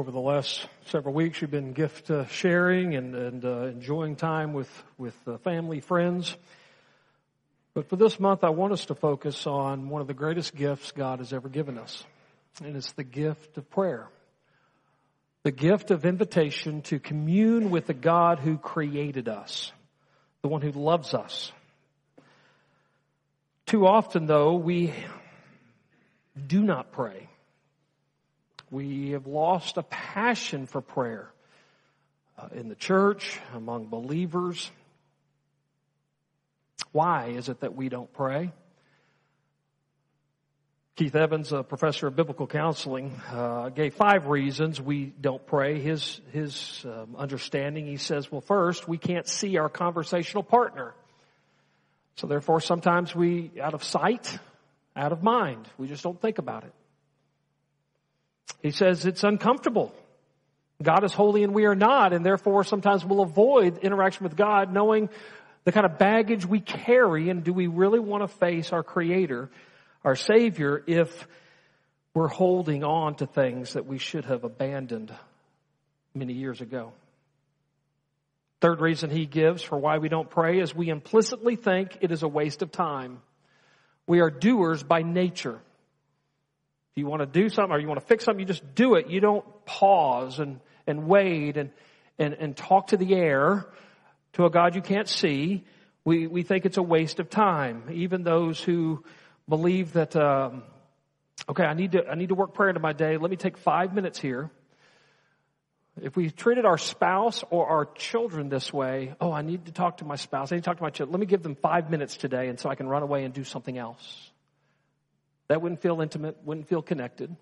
over the last several weeks, you've been gift uh, sharing and, and uh, enjoying time with with uh, family, friends. But for this month, I want us to focus on one of the greatest gifts God has ever given us, and it's the gift of prayer. The gift of invitation to commune with the God who created us, the one who loves us. Too often, though, we do not pray. We have lost a passion for prayer uh, in the church, among believers. Why is it that we don't pray? Keith Evans, a professor of biblical counseling, uh, gave five reasons we don't pray. His his um, understanding, he says, well, first, we can't see our conversational partner, so therefore, sometimes we, out of sight, out of mind, we just don't think about it. He says it's uncomfortable. God is holy and we are not, and therefore sometimes we'll avoid interaction with God knowing the kind of baggage we carry and do we really want to face our Creator, our Savior, if we're holding on to things that we should have abandoned many years ago. Third reason he gives for why we don't pray is we implicitly think it is a waste of time. We are doers by nature. You want to do something or you want to fix something, you just do it. You don't pause and, and wait and, and, and talk to the air to a God you can't see. We, we think it's a waste of time. Even those who believe that, um, okay, I need to, I need to work prayer into my day. Let me take five minutes here. If we treated our spouse or our children this way, oh, I need to talk to my spouse. I need to talk to my children. Let me give them five minutes today and so I can run away and do something else. That wouldn't feel intimate, wouldn't feel connected.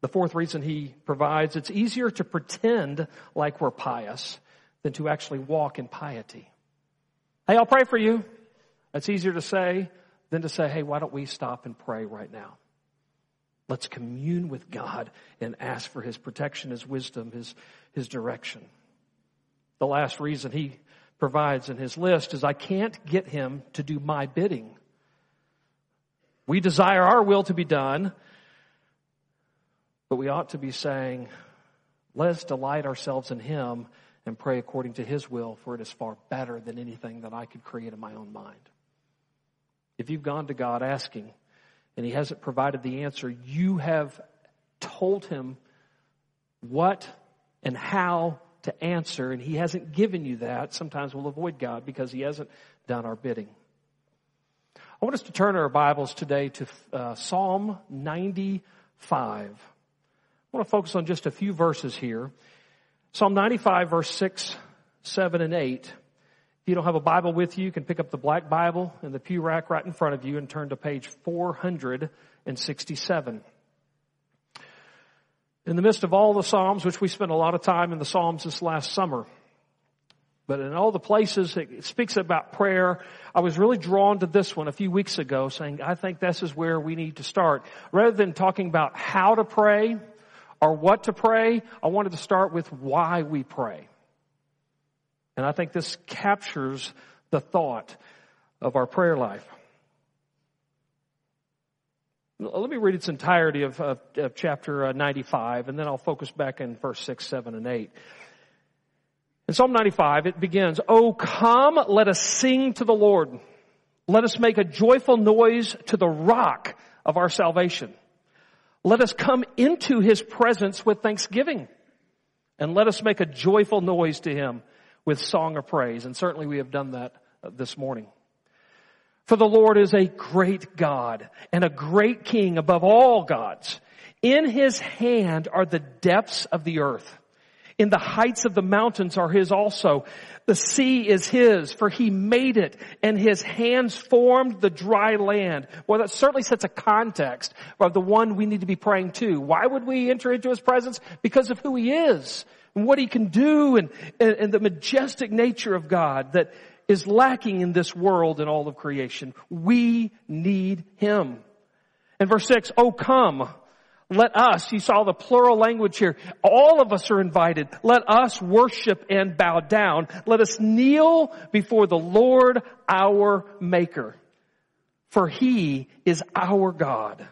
The fourth reason he provides, it's easier to pretend like we're pious than to actually walk in piety. Hey, I'll pray for you. That's easier to say than to say, hey, why don't we stop and pray right now? Let's commune with God and ask for His protection, His wisdom, His, His direction. The last reason he provides in his list is I can't get him to do my bidding. We desire our will to be done, but we ought to be saying, let us delight ourselves in Him and pray according to His will, for it is far better than anything that I could create in my own mind. If you've gone to God asking and He hasn't provided the answer, you have told Him what and how to answer, and He hasn't given you that. Sometimes we'll avoid God because He hasn't done our bidding. I want us to turn our Bibles today to uh, Psalm 95. I want to focus on just a few verses here. Psalm 95 verse 6, 7, and 8. If you don't have a Bible with you, you can pick up the black Bible in the pew rack right in front of you and turn to page 467. In the midst of all the Psalms, which we spent a lot of time in the Psalms this last summer, but in all the places it speaks about prayer, I was really drawn to this one a few weeks ago saying, I think this is where we need to start. Rather than talking about how to pray or what to pray, I wanted to start with why we pray. And I think this captures the thought of our prayer life. Let me read its entirety of, of, of chapter uh, 95, and then I'll focus back in verse 6, 7, and 8. In Psalm 95, it begins, Oh, come, let us sing to the Lord. Let us make a joyful noise to the rock of our salvation. Let us come into his presence with thanksgiving. And let us make a joyful noise to him with song of praise. And certainly we have done that uh, this morning. For the Lord is a great God and a great King above all gods. In his hand are the depths of the earth in the heights of the mountains are his also. The sea is his, for he made it, and his hands formed the dry land. Well, that certainly sets a context of the one we need to be praying to. Why would we enter into his presence? Because of who he is, and what he can do, and, and, and the majestic nature of God that is lacking in this world and all of creation. We need him. And verse 6, oh come, let us, you saw the plural language here, all of us are invited. Let us worship and bow down. Let us kneel before the Lord our Maker. For He is our God,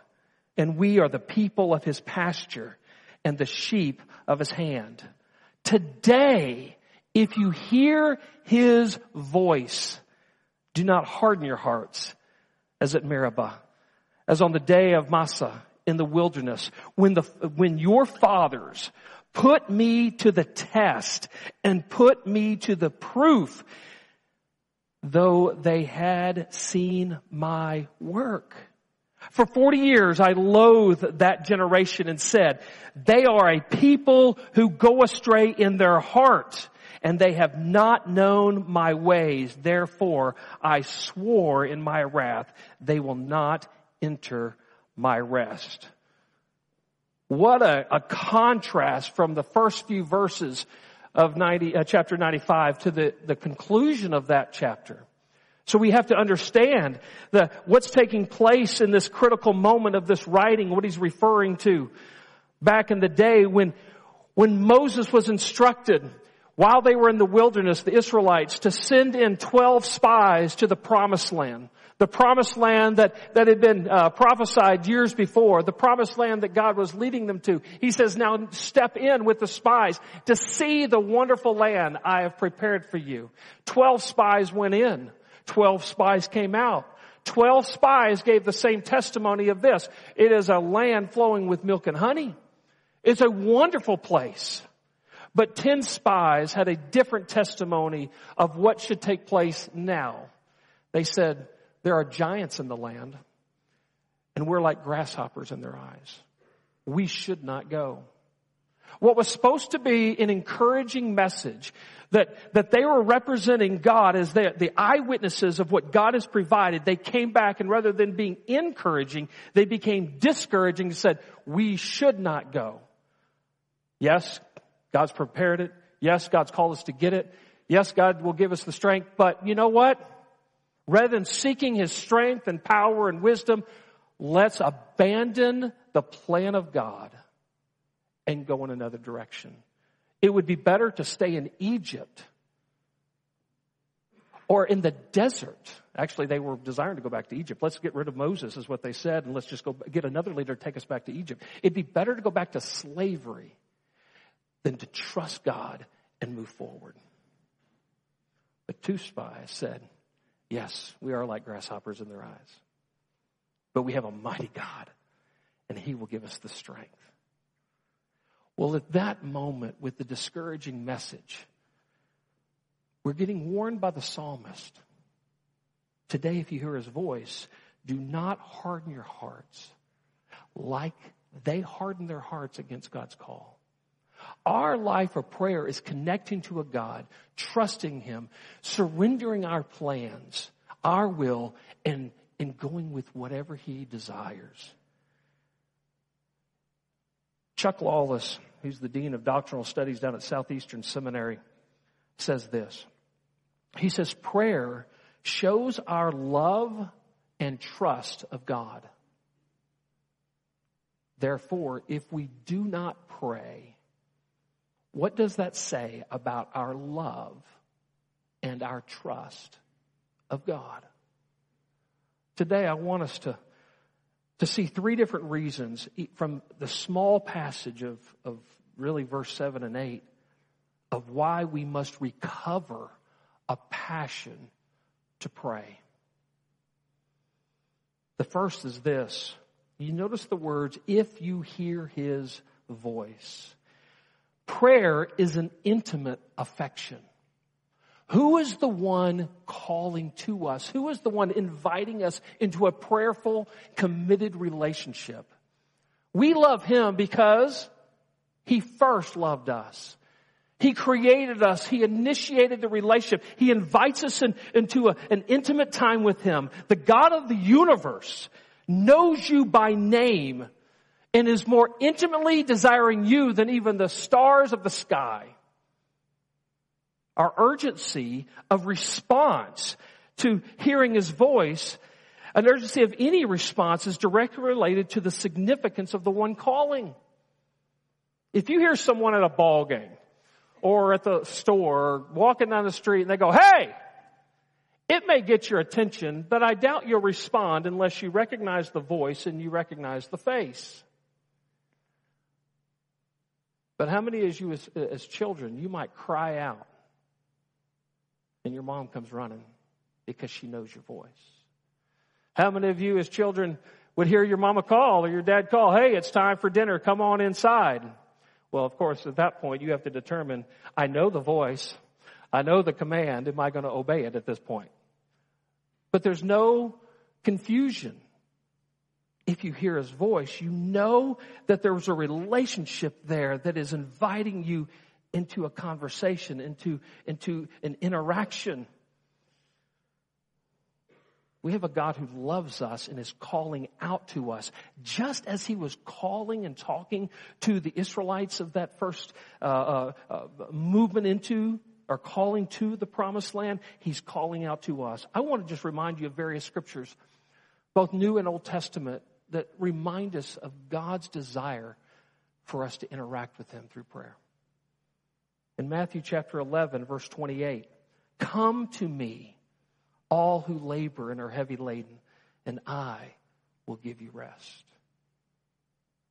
and we are the people of His pasture and the sheep of his hand. Today, if you hear his voice, do not harden your hearts as at Meribah, as on the day of Massah in the wilderness, when the, when your fathers put me to the test and put me to the proof, though they had seen my work. For 40 years I loathed that generation and said, they are a people who go astray in their heart and they have not known my ways. Therefore I swore in my wrath, they will not enter my rest. What a, a contrast from the first few verses of 90, uh, chapter 95 to the, the conclusion of that chapter. So we have to understand the, what's taking place in this critical moment of this writing, what he's referring to. Back in the day when, when Moses was instructed while they were in the wilderness, the Israelites, to send in 12 spies to the promised land. The promised land that, that had been uh, prophesied years before, the promised land that God was leading them to. He says, now step in with the spies to see the wonderful land I have prepared for you. Twelve spies went in. Twelve spies came out. Twelve spies gave the same testimony of this. It is a land flowing with milk and honey. It's a wonderful place. But ten spies had a different testimony of what should take place now. They said, there are giants in the land, and we're like grasshoppers in their eyes. We should not go. What was supposed to be an encouraging message that, that they were representing God as the, the eyewitnesses of what God has provided, they came back and rather than being encouraging, they became discouraging and said, we should not go. Yes, God's prepared it. Yes, God's called us to get it. Yes, God will give us the strength, but you know what? Rather than seeking His strength and power and wisdom, let's abandon the plan of God and go in another direction. It would be better to stay in Egypt or in the desert. Actually, they were desiring to go back to Egypt. Let's get rid of Moses is what they said and let's just go get another leader to take us back to Egypt. It'd be better to go back to slavery than to trust God and move forward. But two spies said, Yes, we are like grasshoppers in their eyes. But we have a mighty God, and He will give us the strength. Well, at that moment, with the discouraging message, we're getting warned by the psalmist. Today, if you hear his voice, do not harden your hearts like they harden their hearts against God's call. Our life of prayer is connecting to a God, trusting Him, surrendering our plans, our will, and, and going with whatever He desires. Chuck Lawless, who's the Dean of Doctoral Studies down at Southeastern Seminary, says this. He says, prayer shows our love and trust of God. Therefore, if we do not pray, what does that say about our love and our trust of God? Today I want us to, to see three different reasons from the small passage of, of really verse 7 and 8 of why we must recover a passion to pray. The first is this. You notice the words, if you hear his voice. Prayer is an intimate affection. Who is the one calling to us? Who is the one inviting us into a prayerful, committed relationship? We love Him because He first loved us. He created us. He initiated the relationship. He invites us in, into a, an intimate time with Him. The God of the universe knows you by name and is more intimately desiring you than even the stars of the sky. Our urgency of response to hearing his voice, an urgency of any response is directly related to the significance of the one calling. If you hear someone at a ball game or at the store or walking down the street and they go, hey, it may get your attention, but I doubt you'll respond unless you recognize the voice and you recognize the face. But how many of you as, as children, you might cry out and your mom comes running because she knows your voice? How many of you as children would hear your mama call or your dad call, hey, it's time for dinner, come on inside? Well, of course, at that point, you have to determine, I know the voice, I know the command, am I going to obey it at this point? But there's no confusion. If you hear his voice, you know that there's a relationship there that is inviting you into a conversation, into, into an interaction. We have a God who loves us and is calling out to us, just as He was calling and talking to the Israelites of that first uh, uh, uh, movement into or calling to the promised land. He's calling out to us. I want to just remind you of various scriptures, both New and Old Testament, that remind us of God's desire for us to interact with Him through prayer. In Matthew chapter 11, verse 28, come to me all who labor and are heavy laden, and I will give you rest.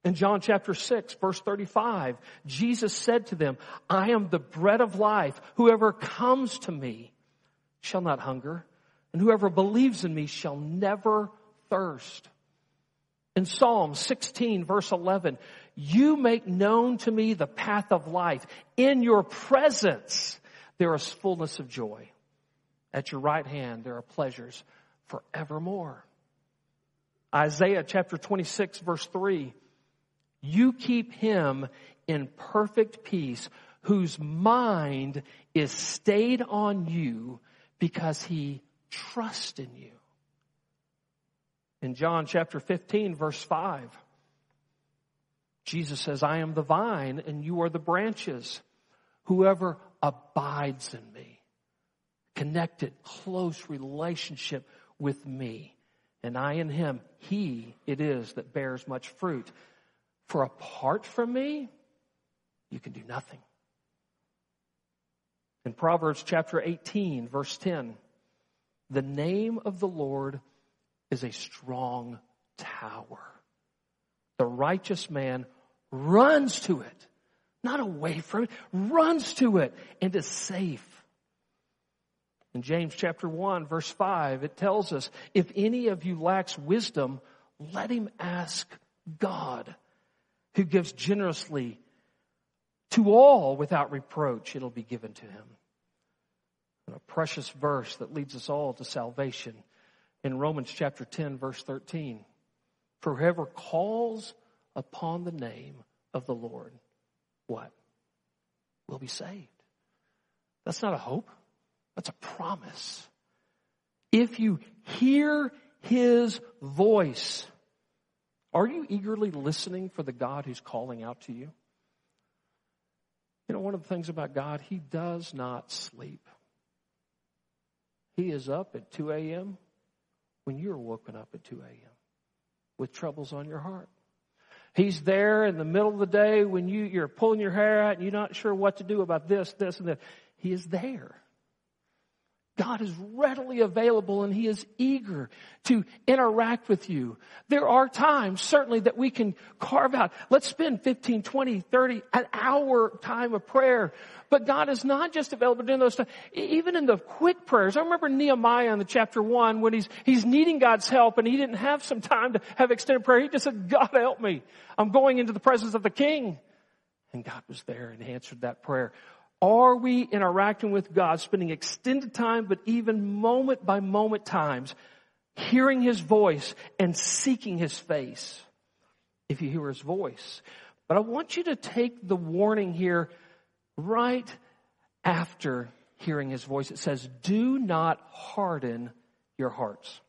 In John chapter 6, verse 35, Jesus said to them, I am the bread of life. Whoever comes to me shall not hunger, and whoever believes in me shall never thirst. In Psalm 16, verse 11, you make known to me the path of life. In your presence, there is fullness of joy. At your right hand, there are pleasures forevermore. Isaiah chapter 26 verse 3. You keep him in perfect peace whose mind is stayed on you because he trusts in you. In John chapter 15 verse 5, Jesus says, I am the vine and you are the branches. Whoever abides in me connected, close relationship with me. And I in him, he it is that bears much fruit. For apart from me, you can do nothing. In Proverbs chapter 18, verse 10, the name of the Lord is a strong tower. The righteous man runs to it, not away from it, runs to it and is safe. In James chapter 1 verse 5, it tells us, if any of you lacks wisdom, let him ask God, who gives generously to all without reproach. It'll be given to him. And a precious verse that leads us all to salvation in Romans chapter 10 verse 13. For whoever calls upon the name of the Lord, what? Will be saved. That's not a hope. That's a promise. If you hear his voice, are you eagerly listening for the God who's calling out to you? You know, one of the things about God, he does not sleep. He is up at 2 a.m. when you're woken up at 2 a.m. with troubles on your heart. He's there in the middle of the day when you, you're pulling your hair out and you're not sure what to do about this, this, and that. He is there. God is readily available and He is eager to interact with you. There are times, certainly, that we can carve out. Let's spend 15, 20, 30, an hour time of prayer. But God is not just available during those times. Even in the quick prayers. I remember Nehemiah in the chapter one when he's, he's needing God's help and he didn't have some time to have extended prayer. He just said, God help me. I'm going into the presence of the king. And God was there and answered that prayer. Are we interacting with God, spending extended time, but even moment by moment times, hearing His voice and seeking His face? If you hear His voice. But I want you to take the warning here right after hearing His voice. It says, do not harden your hearts.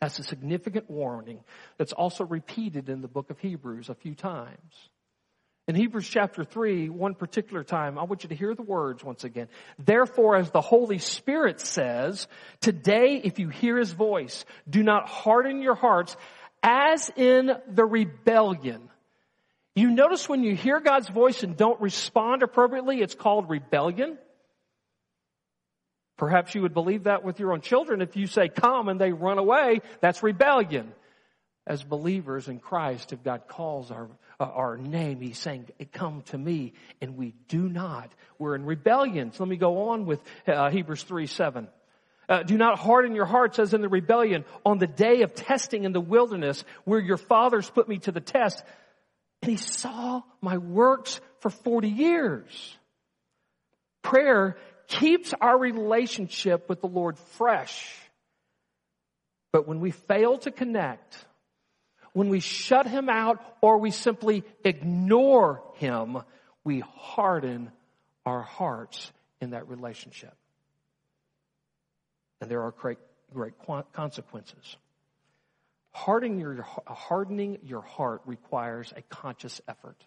That's a significant warning that's also repeated in the book of Hebrews a few times. In Hebrews chapter 3, one particular time, I want you to hear the words once again. Therefore, as the Holy Spirit says, today if you hear His voice, do not harden your hearts as in the rebellion. You notice when you hear God's voice and don't respond appropriately, it's called rebellion. Perhaps you would believe that with your own children. If you say come and they run away, that's rebellion. As believers in Christ, if God calls our, uh, our name, He's saying, come to me, and we do not. We're in rebellion. So let me go on with uh, Hebrews 3, 7. Uh, do not harden your hearts as in the rebellion on the day of testing in the wilderness where your fathers put me to the test. And he saw my works for 40 years. Prayer keeps our relationship with the Lord fresh. But when we fail to connect, when we shut him out or we simply ignore him, we harden our hearts in that relationship. And there are great, great consequences. Hardening your, hardening your heart requires a conscious effort.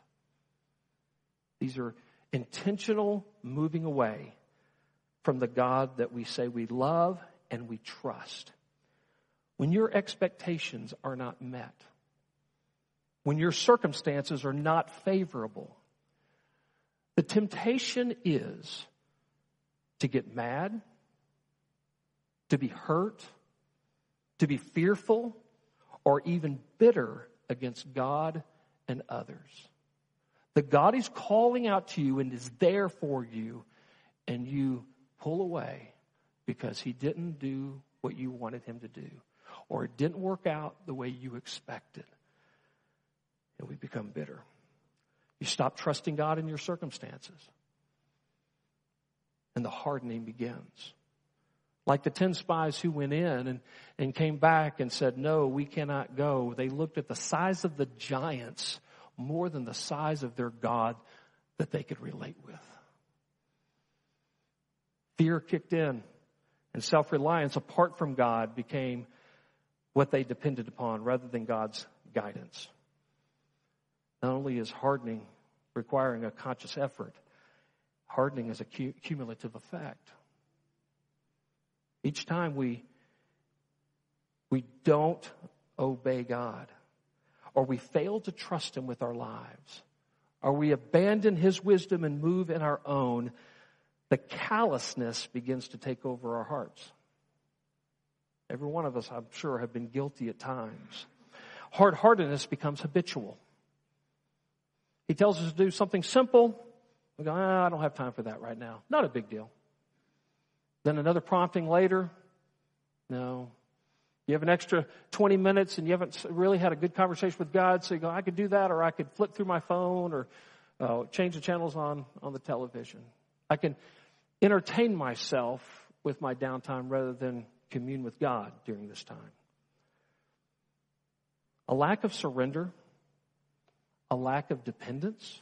These are intentional moving away from the God that we say we love and we trust. When your expectations are not met, when your circumstances are not favorable, the temptation is to get mad, to be hurt, to be fearful, or even bitter against God and others. The God is calling out to you and is there for you, and you pull away because he didn't do what you wanted him to do, or it didn't work out the way you expected. And we become bitter. You stop trusting God in your circumstances. And the hardening begins. Like the 10 spies who went in and, and came back and said, no, we cannot go. They looked at the size of the giants more than the size of their God that they could relate with. Fear kicked in, and self reliance apart from God became what they depended upon rather than God's guidance. Not only is hardening requiring a conscious effort, hardening is a cumulative effect. Each time we, we don't obey God, or we fail to trust Him with our lives, or we abandon His wisdom and move in our own, the callousness begins to take over our hearts. Every one of us, I'm sure, have been guilty at times. Hard heartedness becomes habitual. He tells us to do something simple. We go, ah, I don't have time for that right now. Not a big deal. Then another prompting later. No, you have an extra 20 minutes and you haven't really had a good conversation with God, so you go, I could do that, or I could flip through my phone, or uh, change the channels on, on the television. I can entertain myself with my downtime rather than commune with God during this time. A lack of surrender, a lack of dependence,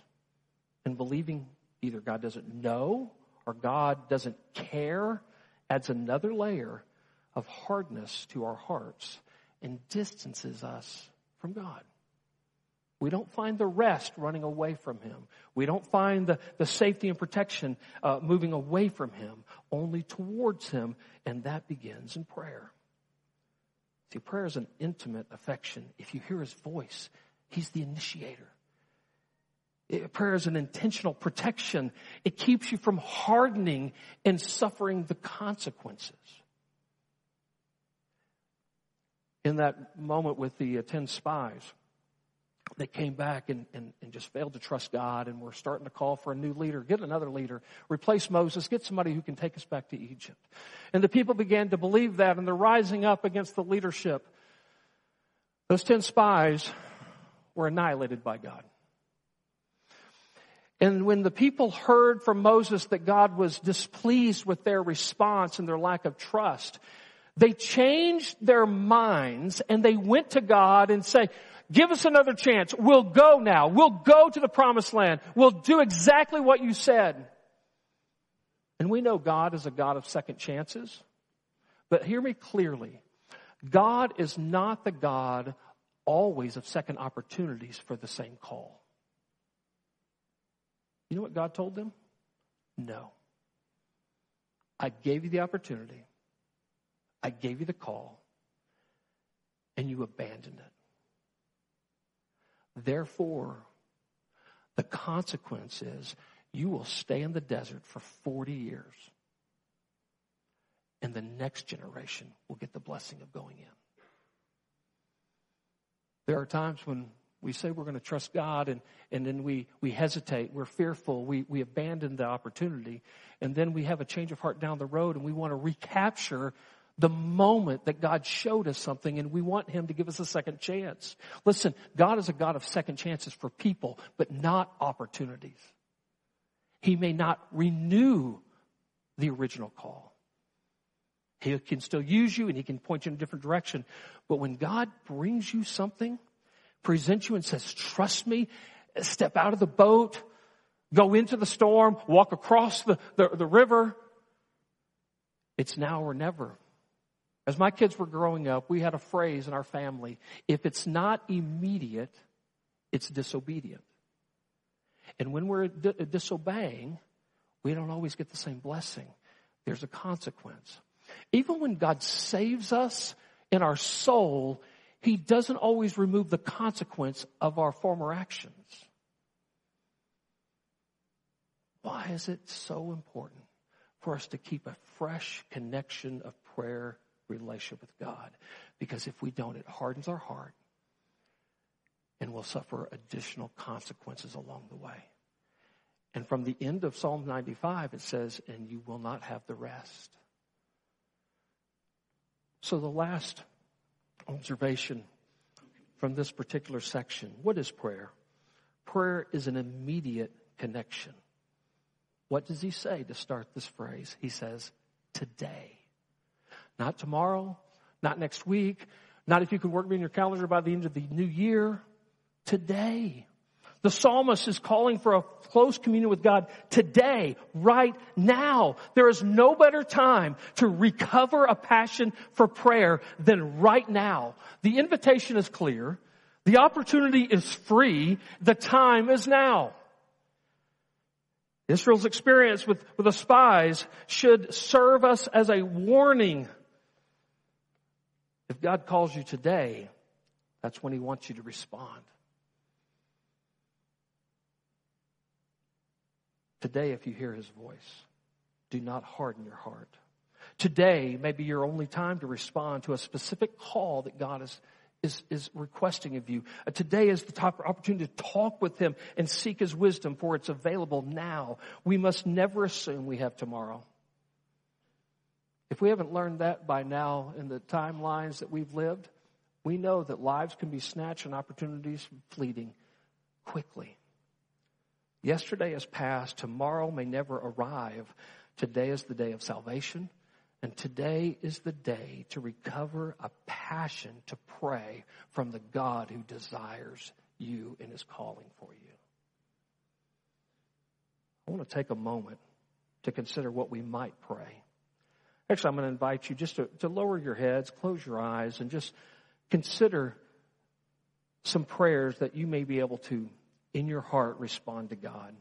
and believing either God doesn't know or God doesn't care adds another layer of hardness to our hearts and distances us from God. We don't find the rest running away from Him. We don't find the, the safety and protection uh, moving away from Him, only towards Him, and that begins in prayer. See, prayer is an intimate affection. If you hear His voice, He's the initiator. It, prayer is an intentional protection. It keeps you from hardening and suffering the consequences. in that moment with the uh, 10 spies that came back and, and, and, just failed to trust God and we're starting to call for a new leader, get another leader, replace Moses, get somebody who can take us back to Egypt. And the people began to believe that and they're rising up against the leadership. Those 10 spies were annihilated by God. And when the people heard from Moses that God was displeased with their response and their lack of trust, they changed their minds and they went to God and say, give us another chance. We'll go now. We'll go to the promised land. We'll do exactly what you said. And we know God is a God of second chances. But hear me clearly. God is not the God always of second opportunities for the same call. You know what God told them? No. I gave you the opportunity. I gave you the call and you abandoned it. Therefore, the consequence is you will stay in the desert for 40 years and the next generation will get the blessing of going in. There are times when we say we're going to trust God and, and then we, we hesitate, we're fearful, we, we abandon the opportunity, and then we have a change of heart down the road and we want to recapture the moment that God showed us something and we want Him to give us a second chance. Listen, God is a God of second chances for people, but not opportunities. He may not renew the original call. He can still use you and He can point you in a different direction. But when God brings you something, presents you and says, trust me, step out of the boat, go into the storm, walk across the, the, the river, it's now or never. As my kids were growing up, we had a phrase in our family if it's not immediate, it's disobedient. And when we're di- disobeying, we don't always get the same blessing. There's a consequence. Even when God saves us in our soul, He doesn't always remove the consequence of our former actions. Why is it so important for us to keep a fresh connection of prayer relationship with God. Because if we don't, it hardens our heart and we'll suffer additional consequences along the way. And from the end of Psalm 95, it says, and you will not have the rest. So the last observation from this particular section, what is prayer? Prayer is an immediate connection. What does he say to start this phrase? He says, today. Not tomorrow, not next week, not if you can work me in your calendar by the end of the new year. Today. The psalmist is calling for a close communion with God today, right now. There is no better time to recover a passion for prayer than right now. The invitation is clear. The opportunity is free. The time is now. Israel's experience with, with the spies should serve us as a warning if God calls you today, that's when He wants you to respond. Today, if you hear His voice, do not harden your heart. Today may be your only time to respond to a specific call that God is, is, is requesting of you. Uh, today is the top opportunity to talk with Him and seek His wisdom, for it's available now. We must never assume we have tomorrow. If we haven't learned that by now in the timelines that we've lived, we know that lives can be snatched and opportunities fleeting quickly. Yesterday has passed. Tomorrow may never arrive. Today is the day of salvation. And today is the day to recover a passion to pray from the God who desires you and is calling for you. I want to take a moment to consider what we might pray. Actually, I'm going to invite you just to, to lower your heads, close your eyes, and just consider some prayers that you may be able to, in your heart, respond to God.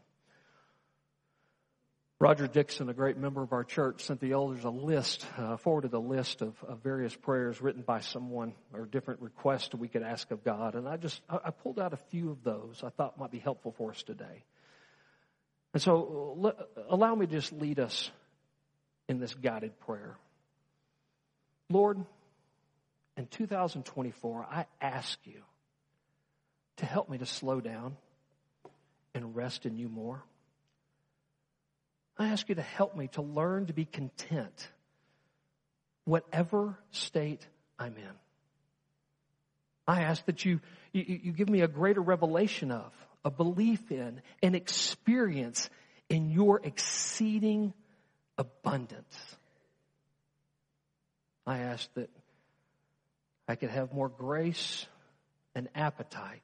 Roger Dixon, a great member of our church, sent the elders a list, uh, forwarded a list of, of, various prayers written by someone or different requests we could ask of God. And I just, I, pulled out a few of those I thought might be helpful for us today. And so allow me to just lead us in this guided prayer. Lord, in 2024, I ask you to help me to slow down and rest in you more. I ask you to help me to learn to be content, whatever state I'm in. I ask that you, you, you give me a greater revelation of, a belief in, an experience in your exceeding abundance. I ask that I could have more grace and appetite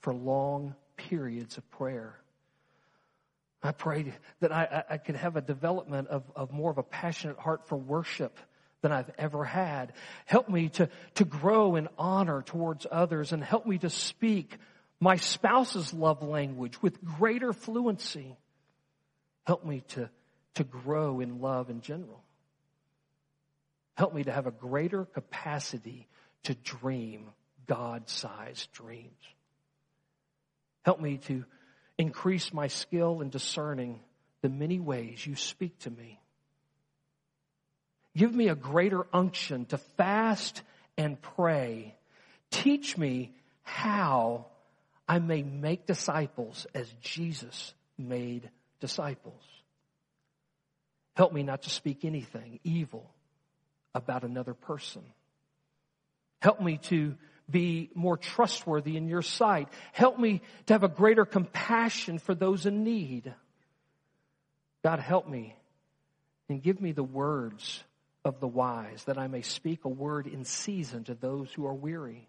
for long periods of prayer. I pray that I, I could have a development of, of more of a passionate heart for worship than I've ever had. Help me to, to grow in honor towards others and help me to speak my spouse's love language with greater fluency. Help me to to grow in love in general. Help me to have a greater capacity to dream God sized dreams. Help me to increase my skill in discerning the many ways you speak to me. Give me a greater unction to fast and pray. Teach me how I may make disciples as Jesus made disciples. Help me not to speak anything evil about another person. Help me to be more trustworthy in your sight. Help me to have a greater compassion for those in need. God, help me and give me the words of the wise that I may speak a word in season to those who are weary.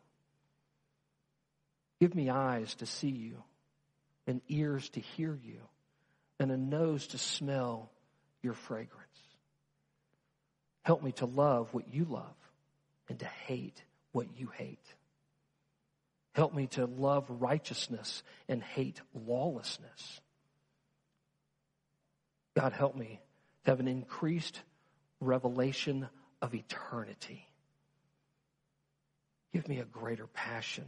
Give me eyes to see you and ears to hear you and a nose to smell your fragrance. Help me to love what you love and to hate what you hate. Help me to love righteousness and hate lawlessness. God, help me to have an increased revelation of eternity. Give me a greater passion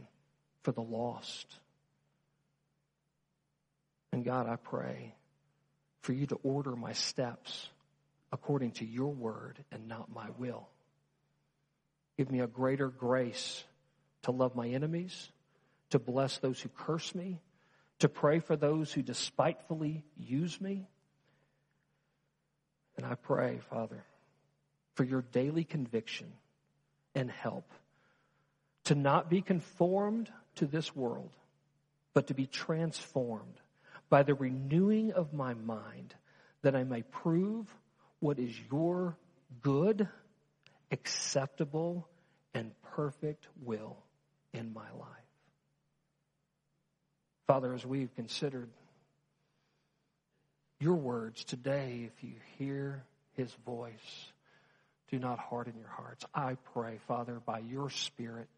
for the lost. And God, I pray for you to order my steps according to your word and not my will. Give me a greater grace to love my enemies, to bless those who curse me, to pray for those who despitefully use me. And I pray, Father, for your daily conviction and help to not be conformed to this world, but to be transformed by the renewing of my mind, that I may prove what is your good, acceptable, and perfect will in my life. Father, as we've considered your words today, if you hear his voice, do not harden your hearts. I pray, Father, by your Spirit,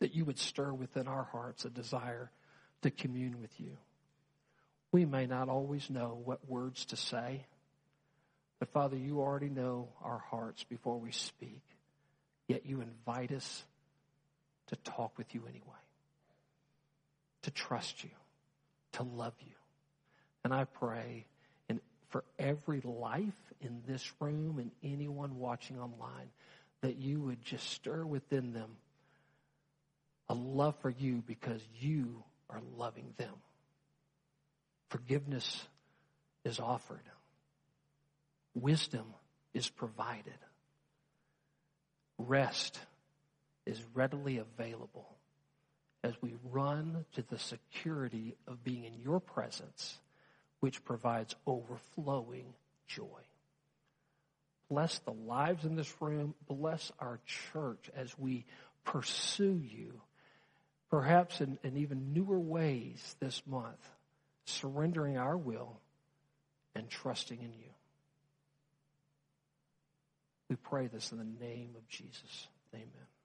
that you would stir within our hearts a desire to commune with you. We may not always know what words to say, but Father, you already know our hearts before we speak, yet you invite us to talk with you anyway, to trust you, to love you. And I pray in, for every life in this room and anyone watching online that you would just stir within them a love for you because you are loving them. Forgiveness is offered. Wisdom is provided. Rest is readily available as we run to the security of being in your presence, which provides overflowing joy. Bless the lives in this room. Bless our church as we pursue you, perhaps in, in even newer ways this month, surrendering our will and trusting in you. We pray this in the name of Jesus. Amen.